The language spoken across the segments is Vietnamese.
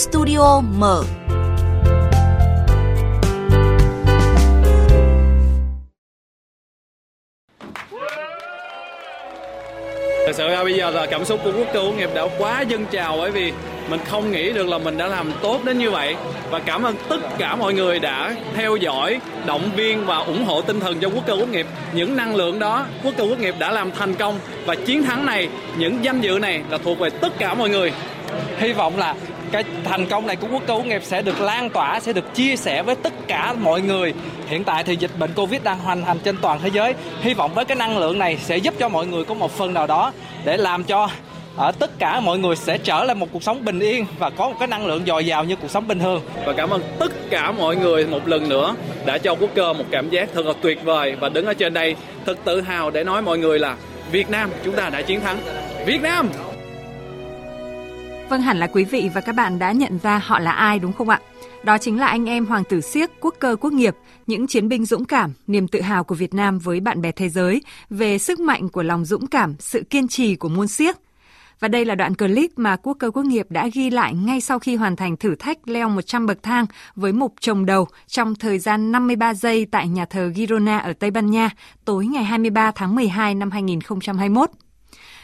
Studio mở. Thật sự là bây giờ là cảm xúc của quốc Tế quốc nghiệp đã quá dâng trào bởi vì mình không nghĩ được là mình đã làm tốt đến như vậy. Và cảm ơn tất cả mọi người đã theo dõi, động viên và ủng hộ tinh thần cho quốc cơ quốc nghiệp. Những năng lượng đó, quốc cơ quốc nghiệp đã làm thành công. Và chiến thắng này, những danh dự này là thuộc về tất cả mọi người. Hy vọng là cái thành công này của quốc cơ quốc nghiệp sẽ được lan tỏa, sẽ được chia sẻ với tất cả mọi người. Hiện tại thì dịch bệnh covid đang hoành hành trên toàn thế giới. Hy vọng với cái năng lượng này sẽ giúp cho mọi người có một phần nào đó để làm cho ở tất cả mọi người sẽ trở lại một cuộc sống bình yên và có một cái năng lượng dồi dào như cuộc sống bình thường. Và cảm ơn tất cả mọi người một lần nữa đã cho quốc cơ một cảm giác thật là tuyệt vời. Và đứng ở trên đây thật tự hào để nói mọi người là Việt Nam chúng ta đã chiến thắng. Việt Nam! Vâng hẳn là quý vị và các bạn đã nhận ra họ là ai đúng không ạ? Đó chính là anh em Hoàng tử Siếc, quốc cơ quốc nghiệp, những chiến binh dũng cảm, niềm tự hào của Việt Nam với bạn bè thế giới về sức mạnh của lòng dũng cảm, sự kiên trì của môn siếc. Và đây là đoạn clip mà quốc cơ quốc nghiệp đã ghi lại ngay sau khi hoàn thành thử thách leo 100 bậc thang với mục trồng đầu trong thời gian 53 giây tại nhà thờ Girona ở Tây Ban Nha tối ngày 23 tháng 12 năm 2021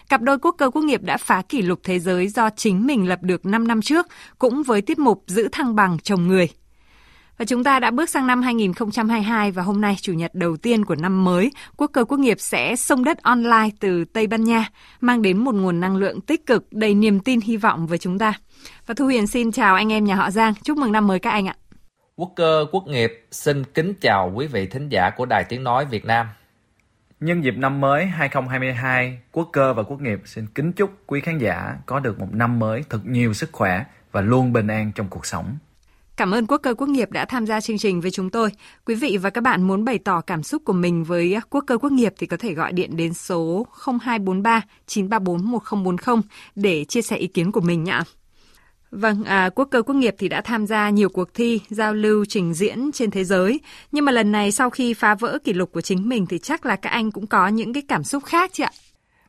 cặp đôi quốc cơ quốc nghiệp đã phá kỷ lục thế giới do chính mình lập được 5 năm trước, cũng với tiết mục giữ thăng bằng chồng người. Và chúng ta đã bước sang năm 2022 và hôm nay chủ nhật đầu tiên của năm mới, quốc cơ quốc nghiệp sẽ sông đất online từ Tây Ban Nha, mang đến một nguồn năng lượng tích cực đầy niềm tin hy vọng với chúng ta. Và Thu Huyền xin chào anh em nhà họ Giang, chúc mừng năm mới các anh ạ. Quốc cơ quốc nghiệp xin kính chào quý vị thính giả của Đài Tiếng Nói Việt Nam. Nhân dịp năm mới 2022, Quốc cơ và Quốc nghiệp xin kính chúc quý khán giả có được một năm mới thật nhiều sức khỏe và luôn bình an trong cuộc sống. Cảm ơn Quốc cơ Quốc nghiệp đã tham gia chương trình với chúng tôi. Quý vị và các bạn muốn bày tỏ cảm xúc của mình với Quốc cơ Quốc nghiệp thì có thể gọi điện đến số 0243 934 1040 để chia sẻ ý kiến của mình nhé. Vâng, à, quốc cơ quốc nghiệp thì đã tham gia nhiều cuộc thi, giao lưu, trình diễn trên thế giới. Nhưng mà lần này sau khi phá vỡ kỷ lục của chính mình thì chắc là các anh cũng có những cái cảm xúc khác chứ ạ?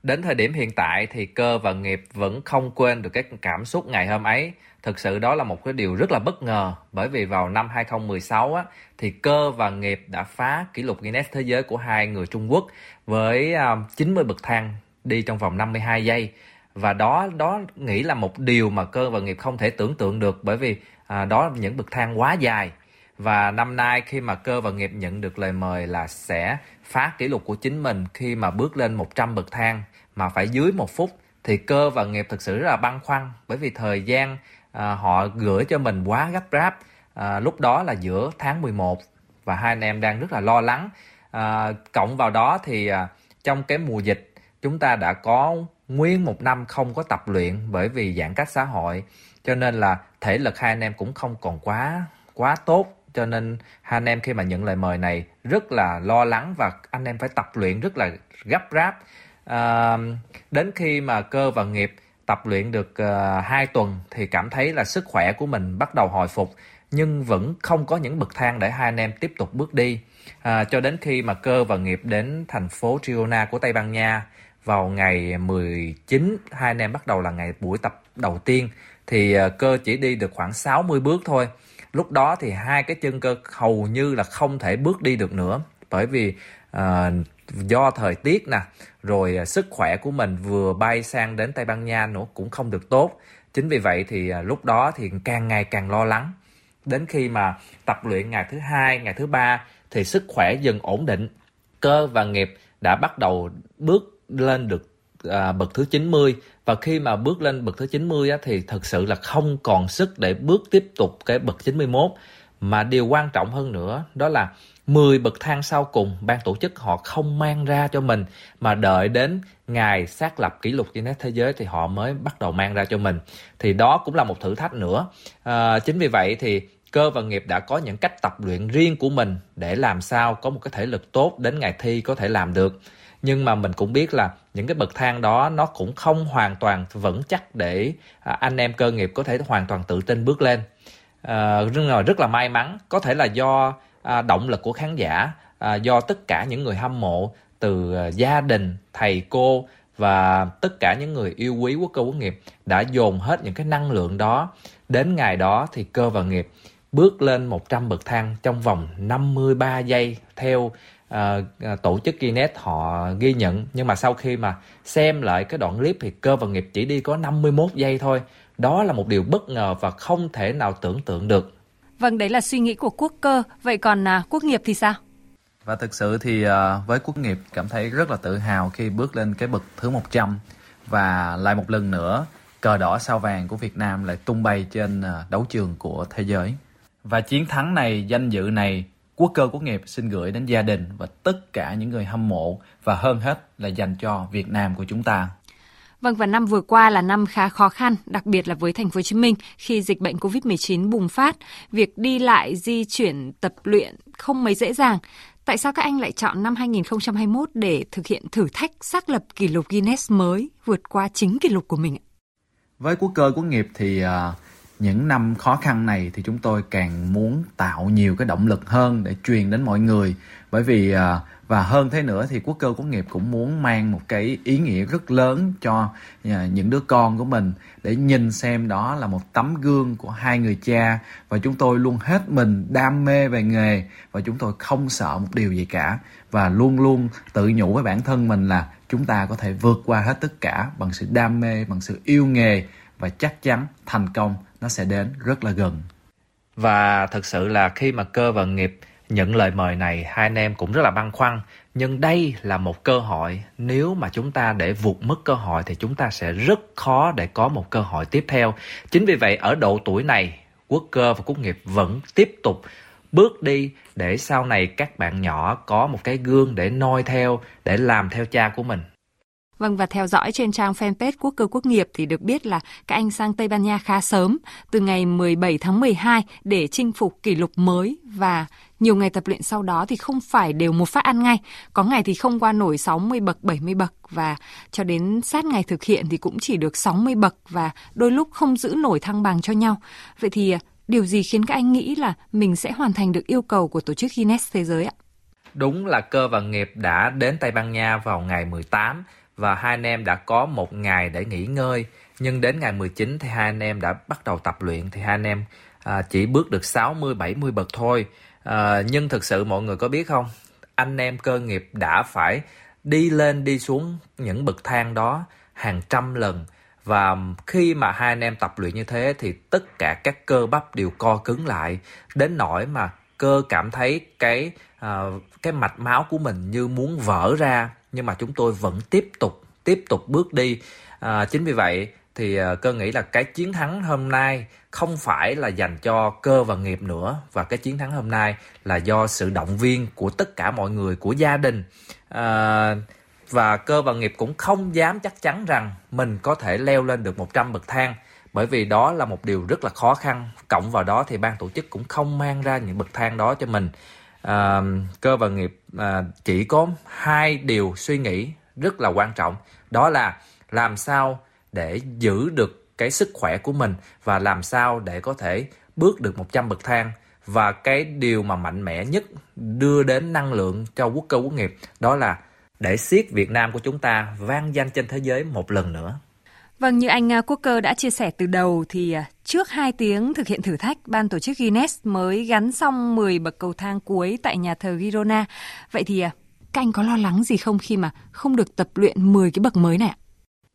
Đến thời điểm hiện tại thì cơ và nghiệp vẫn không quên được cái cảm xúc ngày hôm ấy. Thực sự đó là một cái điều rất là bất ngờ bởi vì vào năm 2016 á, thì cơ và nghiệp đã phá kỷ lục Guinness thế giới của hai người Trung Quốc với à, 90 bậc thang đi trong vòng 52 giây và đó đó nghĩ là một điều mà cơ và nghiệp không thể tưởng tượng được bởi vì à, đó là những bậc thang quá dài. Và năm nay khi mà cơ và nghiệp nhận được lời mời là sẽ phá kỷ lục của chính mình khi mà bước lên 100 bậc thang mà phải dưới một phút thì cơ và nghiệp thực sự rất là băn khoăn bởi vì thời gian à, họ gửi cho mình quá gấp gáp à, lúc đó là giữa tháng 11 và hai anh em đang rất là lo lắng. À, cộng vào đó thì à, trong cái mùa dịch chúng ta đã có nguyên một năm không có tập luyện bởi vì giãn cách xã hội cho nên là thể lực hai anh em cũng không còn quá quá tốt. Cho nên hai anh em khi mà nhận lời mời này rất là lo lắng và anh em phải tập luyện rất là gấp ráp. À, đến khi mà cơ và nghiệp tập luyện được ờ, uh, 2 tuần thì cảm thấy là sức khỏe của mình bắt đầu hồi phục nhưng vẫn không có những bậc thang để hai anh em tiếp tục bước đi. À, cho đến khi mà cơ và nghiệp đến thành phố Triona của Tây Ban Nha vào ngày 19 hai anh em bắt đầu là ngày buổi tập đầu tiên thì ờ, cơ chỉ đi được khoảng 60 bước thôi. Lúc đó thì hai cái chân cơ hầu như là không thể bước đi được nữa bởi vì uh, do thời tiết nè rồi ờ, sức khỏe của mình vừa bay sang đến Tây Ban Nha nữa cũng không được tốt. Chính vì vậy thì lúc đó thì càng ngày càng lo lắng. Đến khi mà tập luyện ngày thứ hai ngày thứ ba thì sức khỏe dần ổn định cơ và nghiệp đã bắt đầu bước lên được à, bậc thứ 90 và khi mà bước lên bậc thứ 90 á, thì thật sự là không còn sức để bước tiếp tục cái bậc 91 mà điều quan trọng hơn nữa đó là 10 bậc thang sau cùng ban tổ chức họ không mang ra cho mình mà đợi đến ngày xác lập kỷ lục Guinness thế giới thì họ mới bắt đầu mang ra cho mình. Thì đó cũng là một thử thách nữa. À, chính vì vậy thì cơ và nghiệp đã có những cách tập luyện riêng của mình để làm sao có một cái thể lực tốt đến ngày thi có thể làm được nhưng mà mình cũng biết là những cái bậc thang đó nó cũng không hoàn toàn vững chắc để à, anh em cơ nghiệp có thể hoàn toàn tự tin bước lên. À, rất là may mắn có thể là do à, động lực của khán giả à, do tất cả những người hâm mộ từ à, gia đình thầy cô và tất cả những người yêu quý quốc cơ quốc nghiệp đã dồn hết những cái năng lượng đó. Đến ngày đó thì cơ và nghiệp bước lên 100 bậc thang trong vòng 53 giây theo uh, tổ chức Guinness họ ghi nhận nhưng mà sau khi mà xem lại cái đoạn clip thì cơ và nghiệp chỉ đi có 51 giây thôi đó là một điều bất ngờ và không thể nào tưởng tượng được Vâng, đấy là suy nghĩ của quốc cơ. Vậy còn à, quốc nghiệp thì sao? Và thực sự thì uh, với quốc nghiệp cảm thấy rất là tự hào khi bước lên cái bậc thứ 100 và lại một lần nữa cờ đỏ sao vàng của Việt Nam lại tung bay trên uh, đấu trường của thế giới. Và chiến thắng này, danh dự này, quốc cơ quốc nghiệp xin gửi đến gia đình và tất cả những người hâm mộ và hơn hết là dành cho Việt Nam của chúng ta. Vâng và năm vừa qua là năm khá khó khăn, đặc biệt là với thành phố Hồ Chí Minh khi dịch bệnh Covid-19 bùng phát, việc đi lại, di chuyển, tập luyện không mấy dễ dàng. Tại sao các anh lại chọn năm 2021 để thực hiện thử thách xác lập kỷ lục Guinness mới vượt qua chính kỷ lục của mình? Với quốc cơ quốc nghiệp thì uh, những năm khó khăn này thì chúng tôi càng muốn tạo nhiều cái động lực hơn để truyền đến mọi người. Bởi vì à, và hơn thế nữa thì quốc cơ quốc nghiệp cũng muốn mang một cái ý nghĩa rất lớn cho à, những đứa con của mình để nhìn xem đó là một tấm gương của hai người cha. Và chúng tôi luôn hết mình đam mê về nghề và chúng tôi không sợ một điều gì cả. Và luôn luôn tự nhủ với bản thân mình là chúng ta có thể vượt qua hết tất cả bằng sự đam mê, bằng sự yêu nghề và chắc chắn thành công nó sẽ đến rất là gần và thật sự là khi mà cơ và nghiệp Nhận lời mời này, hai anh em cũng rất là băn khoăn, nhưng đây là một cơ hội, nếu mà chúng ta để vụt mất cơ hội thì chúng ta sẽ rất khó để có một cơ hội tiếp theo. Chính vì vậy ở độ tuổi này, quốc cơ và quốc nghiệp vẫn tiếp tục bước đi để sau này các bạn nhỏ có một cái gương để noi theo, để làm theo cha của mình. Vâng và theo dõi trên trang fanpage Quốc cơ quốc nghiệp thì được biết là các anh sang Tây Ban Nha khá sớm, từ ngày 17 tháng 12 để chinh phục kỷ lục mới và nhiều ngày tập luyện sau đó thì không phải đều một phát ăn ngay, có ngày thì không qua nổi 60 bậc, 70 bậc và cho đến sát ngày thực hiện thì cũng chỉ được 60 bậc và đôi lúc không giữ nổi thăng bằng cho nhau. Vậy thì à, điều gì khiến các anh nghĩ là mình sẽ hoàn thành được yêu cầu của tổ chức Guinness Thế giới ạ? Đúng là cơ và nghiệp đã đến Tây Ban Nha vào ngày 18 và hai anh em đã có một ngày để nghỉ ngơi. Nhưng đến ngày 19 thì hai anh em đã bắt đầu tập luyện thì hai anh em à, chỉ bước được 60 70 bậc thôi. À, nhưng thực sự mọi người có biết không? Anh em cơ nghiệp đã phải đi lên đi xuống những bậc thang đó hàng trăm lần và khi mà hai anh em tập luyện như thế thì tất cả các cơ bắp đều co cứng lại đến nỗi mà cơ cảm thấy cái uh, cái mạch máu của mình như muốn vỡ ra nhưng mà chúng tôi vẫn tiếp tục tiếp tục bước đi. À, chính vì vậy thì à, cơ nghĩ là cái chiến thắng hôm nay không phải là dành cho cơ và nghiệp nữa và cái chiến thắng hôm nay là do sự động viên của tất cả mọi người của gia đình. À, và cơ và nghiệp cũng không dám chắc chắn rằng mình có thể leo lên được 100 bậc thang bởi vì đó là một điều rất là khó khăn. Cộng vào đó thì ban tổ chức cũng không mang ra những bậc thang đó cho mình à, cơ và nghiệp à, chỉ có hai điều suy nghĩ rất là quan trọng đó là làm sao để giữ được cái sức khỏe của mình và làm sao để có thể bước được 100 bậc thang và cái điều mà mạnh mẽ nhất đưa đến năng lượng cho quốc cơ quốc nghiệp đó là để siết Việt Nam của chúng ta vang danh trên thế giới một lần nữa. Vâng, như anh à, Quốc Cơ đã chia sẻ từ đầu thì à, trước 2 tiếng thực hiện thử thách, ban tổ chức Guinness mới gắn xong 10 bậc cầu thang cuối tại nhà thờ Girona. Vậy thì à, các anh có lo lắng gì không khi mà không được tập luyện 10 cái bậc mới này ạ?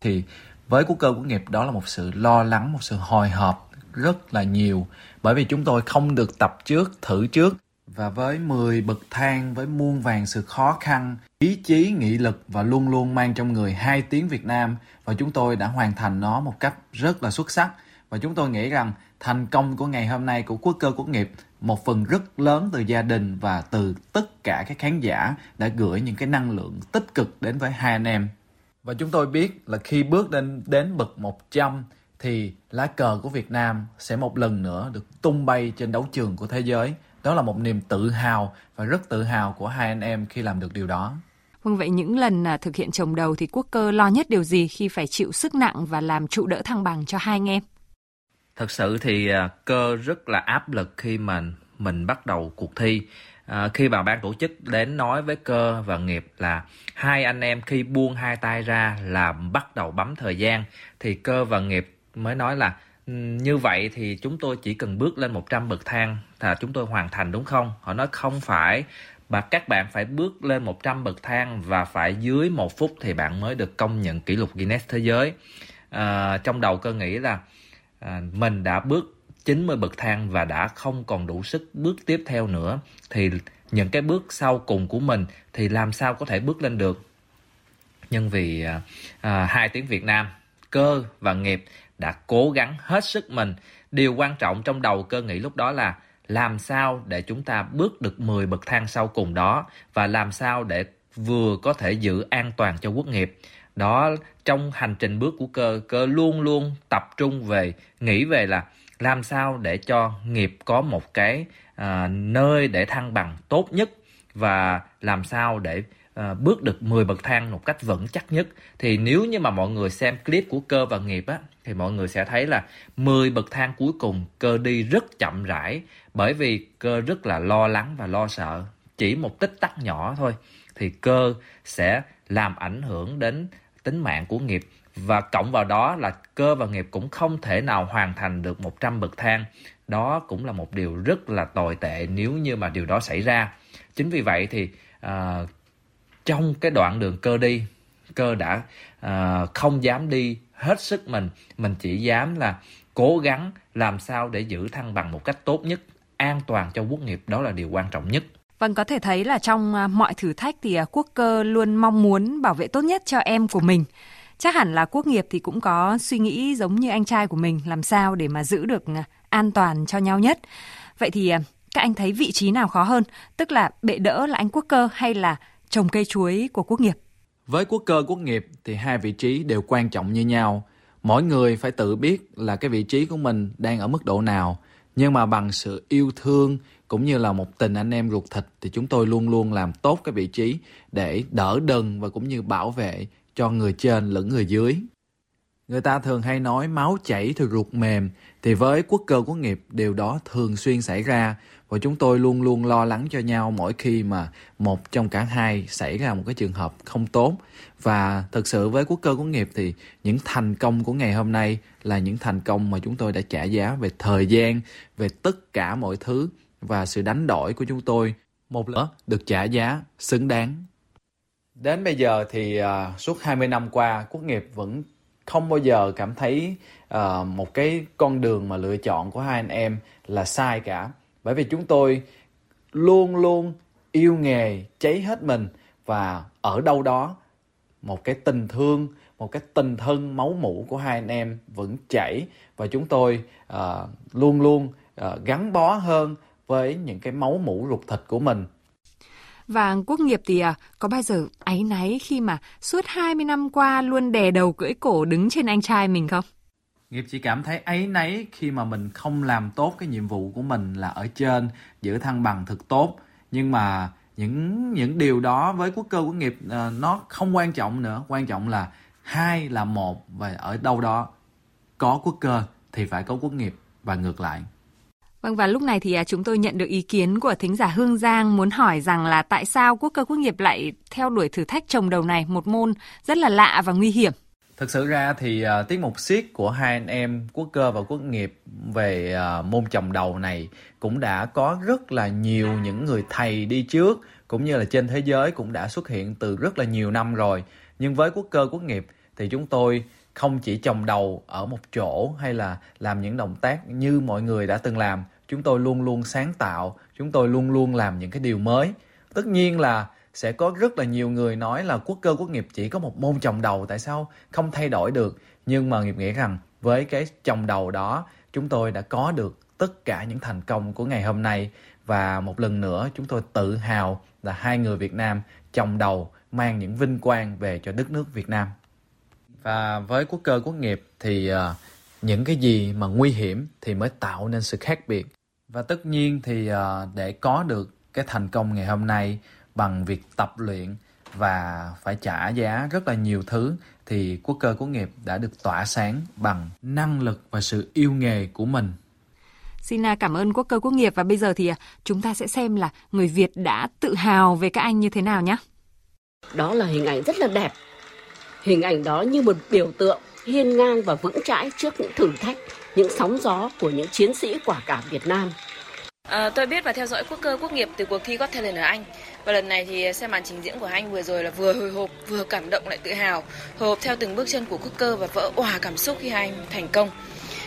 Thì với quốc cơ quốc nghiệp đó là một sự lo lắng, một sự hồi hộp rất là nhiều bởi vì chúng tôi không được tập trước, thử trước và với 10 bậc thang với muôn vàng sự khó khăn, ý chí, nghị lực và luôn luôn mang trong người hai tiếng Việt Nam và chúng tôi đã hoàn thành nó một cách rất là xuất sắc và chúng tôi nghĩ rằng thành công của ngày hôm nay của quốc cơ quốc nghiệp một phần rất lớn từ gia đình và từ tất cả các khán giả đã gửi những cái năng lượng tích cực đến với hai anh em. Và chúng tôi biết là khi bước đến đến bậc 100 thì lá cờ của Việt Nam sẽ một lần nữa được tung bay trên đấu trường của thế giới. Đó là một niềm tự hào và rất tự hào của hai anh em khi làm được điều đó. Vâng vậy những lần à, thực hiện trồng đầu thì quốc cơ lo nhất điều gì khi phải chịu sức nặng và làm trụ đỡ thăng bằng cho hai anh em? Thật sự thì à, cơ rất là áp lực khi mà mình bắt đầu cuộc thi à, khi mà ban tổ chức đến nói với cơ và nghiệp là hai anh em khi buông hai tay ra là bắt đầu bấm thời gian thì cơ và nghiệp mới nói là như vậy thì chúng tôi chỉ cần bước lên 100 bậc thang là chúng tôi hoàn thành đúng không? Họ nói không phải mà các bạn phải bước lên 100 bậc thang và phải dưới một phút thì bạn mới được công nhận kỷ lục Guinness thế giới. À, trong đầu cơ nghĩ là à, mình đã bước 90 bậc thang và đã không còn đủ sức bước tiếp theo nữa thì những cái bước sau cùng của mình thì làm sao có thể bước lên được nhưng vì à, à, hai tiếng Việt Nam cơ và nghiệp đã cố gắng hết sức mình. Điều quan trọng trong đầu cơ nghĩ lúc đó là làm sao để chúng ta bước được 10 bậc thang sau cùng đó và làm sao để vừa có thể giữ an toàn cho quốc nghiệp. Đó trong hành trình bước của cơ cơ luôn luôn tập trung về nghĩ về là làm sao để cho nghiệp có một cái à, nơi để thăng bằng tốt nhất và làm sao để à, bước được 10 bậc thang một cách vững chắc nhất thì nếu như mà mọi người xem clip của cơ và nghiệp á thì mọi người sẽ thấy là 10 bậc thang cuối cùng cơ đi rất chậm rãi bởi vì cơ rất là lo lắng và lo sợ chỉ một tích tắc nhỏ thôi thì cơ sẽ làm ảnh hưởng đến tính mạng của nghiệp và cộng vào đó là cơ và nghiệp cũng không thể nào hoàn thành được 100 bậc thang. Đó cũng là một điều rất là tồi tệ nếu như mà điều đó xảy ra. Chính vì vậy thì uh, trong cái đoạn đường cơ đi, cơ đã uh, không dám đi hết sức mình, mình chỉ dám là cố gắng làm sao để giữ thăng bằng một cách tốt nhất, an toàn cho quốc nghiệp đó là điều quan trọng nhất. Vâng, có thể thấy là trong à, mọi thử thách thì à, quốc cơ luôn mong muốn bảo vệ tốt nhất cho em của mình chắc hẳn là quốc nghiệp thì cũng có suy nghĩ giống như anh trai của mình làm sao để mà giữ được an toàn cho nhau nhất. Vậy thì các anh thấy vị trí nào khó hơn, tức là bệ đỡ là anh quốc cơ hay là trồng cây chuối của quốc nghiệp? Với quốc cơ quốc nghiệp thì hai vị trí đều quan trọng như nhau. Mỗi người phải tự biết là cái vị trí của mình đang ở mức độ nào. Nhưng mà bằng sự yêu thương cũng như là một tình anh em ruột thịt thì chúng tôi luôn luôn làm tốt cái vị trí để đỡ đần và cũng như bảo vệ cho người trên lẫn người dưới. Người ta thường hay nói máu chảy thì ruột mềm, thì với quốc cơ quốc nghiệp điều đó thường xuyên xảy ra và chúng tôi luôn luôn lo lắng cho nhau mỗi khi mà một trong cả hai xảy ra một cái trường hợp không tốt. Và thực sự với quốc cơ quốc nghiệp thì những thành công của ngày hôm nay là những thành công mà chúng tôi đã trả giá về thời gian, về tất cả mọi thứ và sự đánh đổi của chúng tôi một lần được trả giá xứng đáng Đến bây giờ thì uh, suốt 20 năm qua, Quốc nghiệp vẫn không bao giờ cảm thấy uh, một cái con đường mà lựa chọn của hai anh em là sai cả. Bởi vì chúng tôi luôn luôn yêu nghề, cháy hết mình và ở đâu đó một cái tình thương, một cái tình thân máu mủ của hai anh em vẫn chảy và chúng tôi uh, luôn luôn uh, gắn bó hơn với những cái máu mủ ruột thịt của mình và quốc nghiệp thì à, có bao giờ áy náy khi mà suốt 20 năm qua luôn đè đầu cưỡi cổ đứng trên anh trai mình không? Nghiệp chỉ cảm thấy ấy nấy khi mà mình không làm tốt cái nhiệm vụ của mình là ở trên giữ thăng bằng thật tốt. Nhưng mà những những điều đó với quốc cơ của nghiệp uh, nó không quan trọng nữa. Quan trọng là hai là một và ở đâu đó có quốc cơ thì phải có quốc nghiệp và ngược lại. Vâng và lúc này thì à, chúng tôi nhận được ý kiến của thính giả Hương Giang muốn hỏi rằng là tại sao quốc cơ quốc nghiệp lại theo đuổi thử thách trồng đầu này một môn rất là lạ và nguy hiểm. Thực sự ra thì uh, tiết mục siết của hai anh em quốc cơ và quốc nghiệp về uh, môn chồng đầu này cũng đã có rất là nhiều những người thầy đi trước cũng như là trên thế giới cũng đã xuất hiện từ rất là nhiều năm rồi. Nhưng với quốc cơ quốc nghiệp thì chúng tôi không chỉ chồng đầu ở một chỗ hay là làm những động tác như mọi người đã từng làm chúng tôi luôn luôn sáng tạo chúng tôi luôn luôn làm những cái điều mới tất nhiên là sẽ có rất là nhiều người nói là quốc cơ quốc nghiệp chỉ có một môn trồng đầu tại sao không thay đổi được? Nhưng mà nghiệp nghĩ rằng với cái trồng đầu đó chúng tôi đã có được tất cả những thành công của ngày hôm nay. Và một lần nữa chúng tôi tự hào là hai người Việt Nam trồng đầu mang những vinh quang về cho đất nước Việt Nam. Và với quốc cơ quốc nghiệp thì uh, những cái gì mà nguy hiểm thì mới tạo nên sự khác biệt. Và tất nhiên thì uh, để có được cái thành công ngày hôm nay bằng việc tập luyện và phải trả giá rất là nhiều thứ thì quốc cơ của nghiệp đã được tỏa sáng bằng năng lực và sự yêu nghề của mình Xin à, cảm ơn quốc cơ quốc nghiệp và bây giờ thì à, chúng ta sẽ xem là người Việt đã tự hào về các anh như thế nào nhé. Đó là hình ảnh rất là đẹp. Hình ảnh đó như một biểu tượng hiên ngang và vững chãi trước những thử thách, những sóng gió của những chiến sĩ quả cảm Việt Nam. À, tôi biết và theo dõi quốc cơ quốc nghiệp từ cuộc thi Got Talent ở Anh. Và lần này thì à, xem màn trình diễn của anh vừa rồi là vừa hồi hộp, vừa cảm động lại tự hào. Hồi hộp theo từng bước chân của quốc cơ và vỡ òa cảm xúc khi hai anh thành công.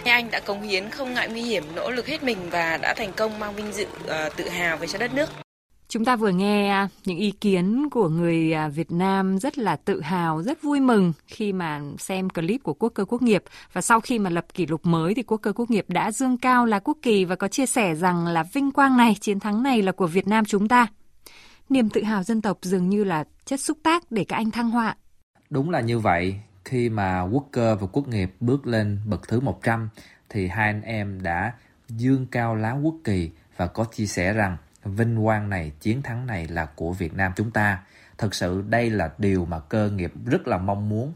Hai anh đã cống hiến không ngại nguy hiểm, nỗ lực hết mình và đã thành công mang vinh dự uh, tự hào về cho đất nước. Chúng ta vừa nghe à, những ý kiến của người Việt Nam rất là tự hào, rất vui mừng khi mà xem clip của quốc cơ quốc nghiệp và sau khi mà lập kỷ lục mới thì quốc cơ quốc nghiệp đã dương cao là quốc kỳ và có chia sẻ rằng là vinh quang này, chiến thắng này là của Việt Nam chúng ta. Niềm tự hào dân tộc dường như là chất xúc tác để các anh thăng họa. Đúng là như vậy, khi mà quốc cơ và quốc nghiệp bước lên bậc thứ 100 thì hai anh em đã dương cao lá quốc kỳ và có chia sẻ rằng vinh quang này, chiến thắng này là của Việt Nam chúng ta. Thực sự đây là điều mà cơ nghiệp rất là mong muốn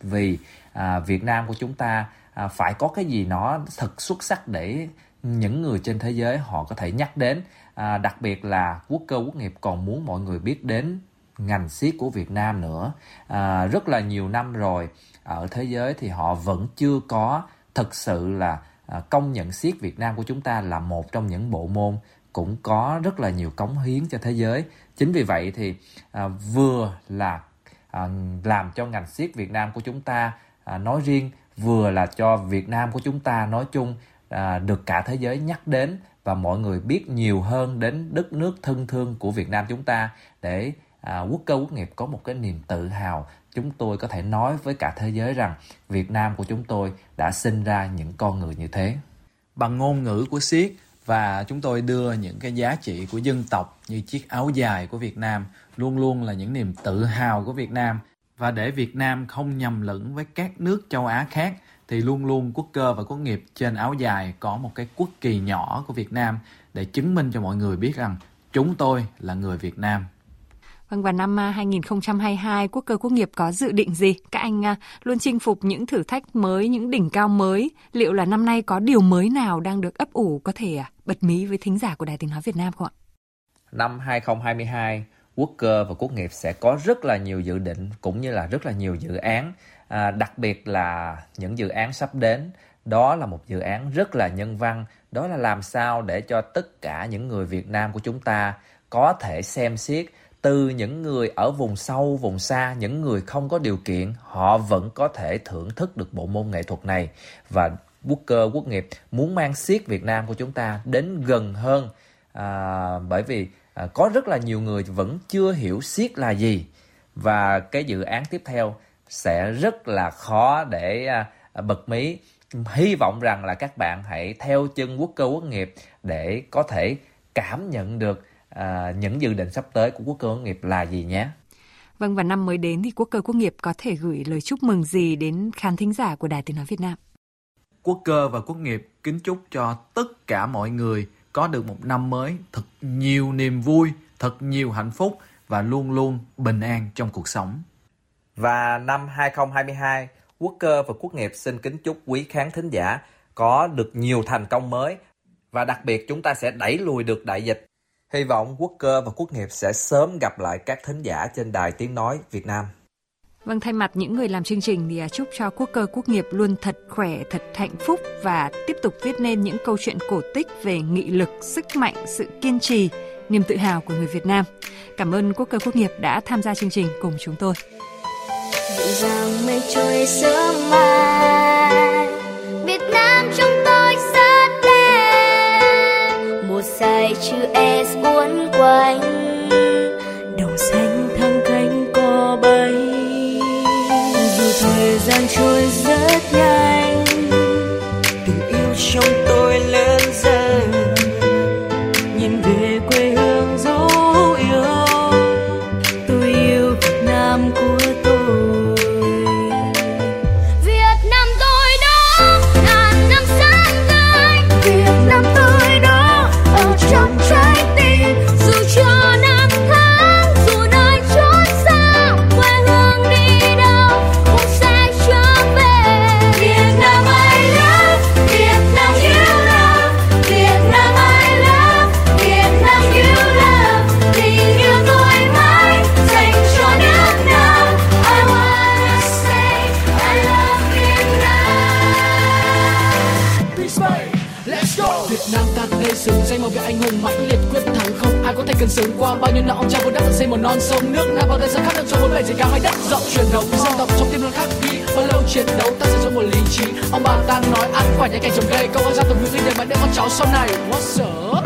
vì à, Việt Nam của chúng ta à, phải có cái gì nó thật xuất sắc để những người trên thế giới họ có thể nhắc đến. À, đặc biệt là quốc cơ quốc nghiệp còn muốn mọi người biết đến ngành siết của Việt Nam nữa. À, rất là nhiều năm rồi ở thế giới thì họ vẫn chưa có thực sự là à, công nhận siết Việt Nam của chúng ta là một trong những bộ môn cũng có rất là nhiều cống hiến cho thế giới chính vì vậy thì à, vừa là à, làm cho ngành siết Việt Nam của chúng ta à, nói riêng vừa là cho Việt Nam của chúng ta nói chung à, được cả thế giới nhắc đến và mọi người biết nhiều hơn đến đất nước thân thương của Việt Nam chúng ta để à, quốc cơ quốc nghiệp có một cái niềm tự hào. Chúng tôi có thể nói với cả thế giới rằng Việt Nam của chúng tôi đã sinh ra những con người như thế. Bằng ngôn ngữ của siết và chúng tôi đưa những cái giá trị của dân tộc như chiếc áo dài của Việt Nam luôn luôn là những niềm tự hào của Việt Nam. Và để Việt Nam không nhầm lẫn với các nước châu Á khác thì luôn luôn quốc cơ và quốc nghiệp trên áo dài có một cái quốc kỳ nhỏ của Việt Nam để chứng minh cho mọi người biết rằng chúng tôi là người Việt Nam Vâng, vào năm 2022, quốc cơ quốc nghiệp có dự định gì? Các anh à, luôn chinh phục những thử thách mới, những đỉnh cao mới. Liệu là năm nay có điều mới nào đang được ấp ủ có thể à, bật mí với thính giả của Đài Tiếng Nói Việt Nam không ạ? Năm 2022, quốc cơ và quốc nghiệp sẽ có rất là nhiều dự định cũng như là rất là nhiều dự án. À, đặc biệt là những dự án sắp đến. Đó là một dự án rất là nhân văn. Đó là làm sao để cho tất cả những người Việt Nam của chúng ta có thể xem xét từ những người ở vùng sâu, vùng xa, những người không có điều kiện, họ vẫn có thể thưởng thức được bộ môn nghệ thuật này. Và quốc cơ quốc nghiệp muốn mang siết Việt Nam của chúng ta đến gần hơn. À, bởi vì à, có rất là nhiều người vẫn chưa hiểu siết là gì. Và cái dự án tiếp theo sẽ rất là khó để à, bật mí hy vọng rằng là các bạn hãy theo chân quốc cơ quốc nghiệp để có thể cảm nhận được à, những dự định sắp tới của quốc cơ quốc nghiệp là gì nhé? Vâng và năm mới đến thì quốc cơ quốc nghiệp có thể gửi lời chúc mừng gì đến khán thính giả của Đài Tiếng Nói Việt Nam? Quốc cơ và quốc nghiệp kính chúc cho tất cả mọi người có được một năm mới thật nhiều niềm vui, thật nhiều hạnh phúc và luôn luôn bình an trong cuộc sống. Và năm 2022, Quốc cơ và Quốc nghiệp xin kính chúc quý khán thính giả có được nhiều thành công mới và đặc biệt chúng ta sẽ đẩy lùi được đại dịch Hy vọng quốc cơ và quốc nghiệp sẽ sớm gặp lại các thính giả trên đài tiếng nói Việt Nam. Vâng, thay mặt những người làm chương trình thì à, chúc cho quốc cơ quốc nghiệp luôn thật khỏe, thật hạnh phúc và tiếp tục viết nên những câu chuyện cổ tích về nghị lực, sức mạnh, sự kiên trì, niềm tự hào của người Việt Nam. Cảm ơn quốc cơ quốc nghiệp đã tham gia chương trình cùng chúng tôi. Dịu dàng mây trôi sớm mai, Việt Nam trong tôi rất đẹp. Một dài chữ S cuốn quanh. Đồng xanh thăng cánh cò bay. Dù thời gian trôi rất nhanh xứng danh một vị anh hùng mãnh liệt quyết thắng không? Ai có thể cần sướng qua? Bao nhiêu nọ ông cha vun đắp xây một non sông nước nam bao thời gian khắp đất cho bốn bề dày cao hay đất rộng truyền thống dân tộc trong tim luôn khắc ghi, bao lâu chiến đấu ta sẽ cho một lý trí. Ông bà ta nói, ăn quả nhà cảnh trồng cây câu ăn ra từ những để mà để con cháu sau này. What's up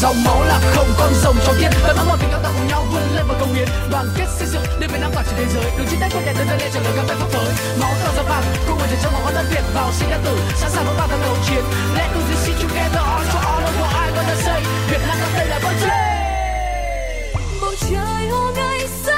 dòng máu là không con rồng cho biết vẫn mong mọi tình cao ta cùng nhau vươn lên và công hiến đoàn kết xây dựng để việt nam quản trị thế giới. Đứng trên tay quân đẹp đơn tay trở lời các tay pháp tới máu đỏ ra vàng cùng với chiến trong máu hoa đất việt vào sinh ra tử. Sẵn sàng vững vàng tham đầu chiến let us do shit together all for all of what I wanna say, việt nam ta đây là con chơi. Bầu trời hôm nay xanh